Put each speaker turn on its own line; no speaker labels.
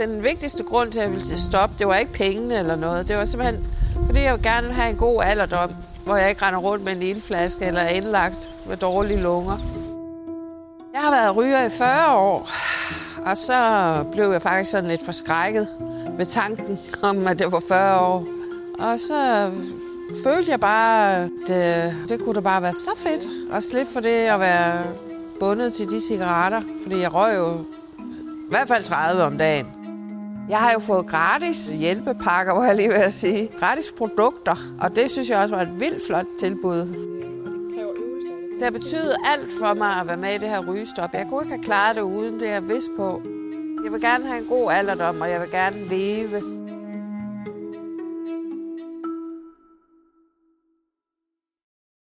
Den vigtigste grund til, at jeg ville stoppe, det var ikke pengene eller noget. Det var simpelthen, fordi jeg gerne ville have en god alderdom, hvor jeg ikke render rundt med en ildflaske eller er indlagt med dårlige lunger. Jeg har været ryger i 40 år, og så blev jeg faktisk sådan lidt forskrækket ved tanken om, at det var 40 år. Og så følte jeg bare, at det, det kunne da bare være så fedt at slippe for det at være bundet til de cigaretter, fordi jeg røg jo i hvert fald 30 om dagen. Jeg har jo fået gratis hjælpepakker, hvor jeg lige vil sige. Gratis produkter, og det synes jeg også var et vildt flot tilbud. Det har betydet alt for mig at være med i det her rygestop. Jeg kunne ikke have klaret det uden det, jeg vidste på. Jeg vil gerne have en god alderdom, og jeg vil gerne leve.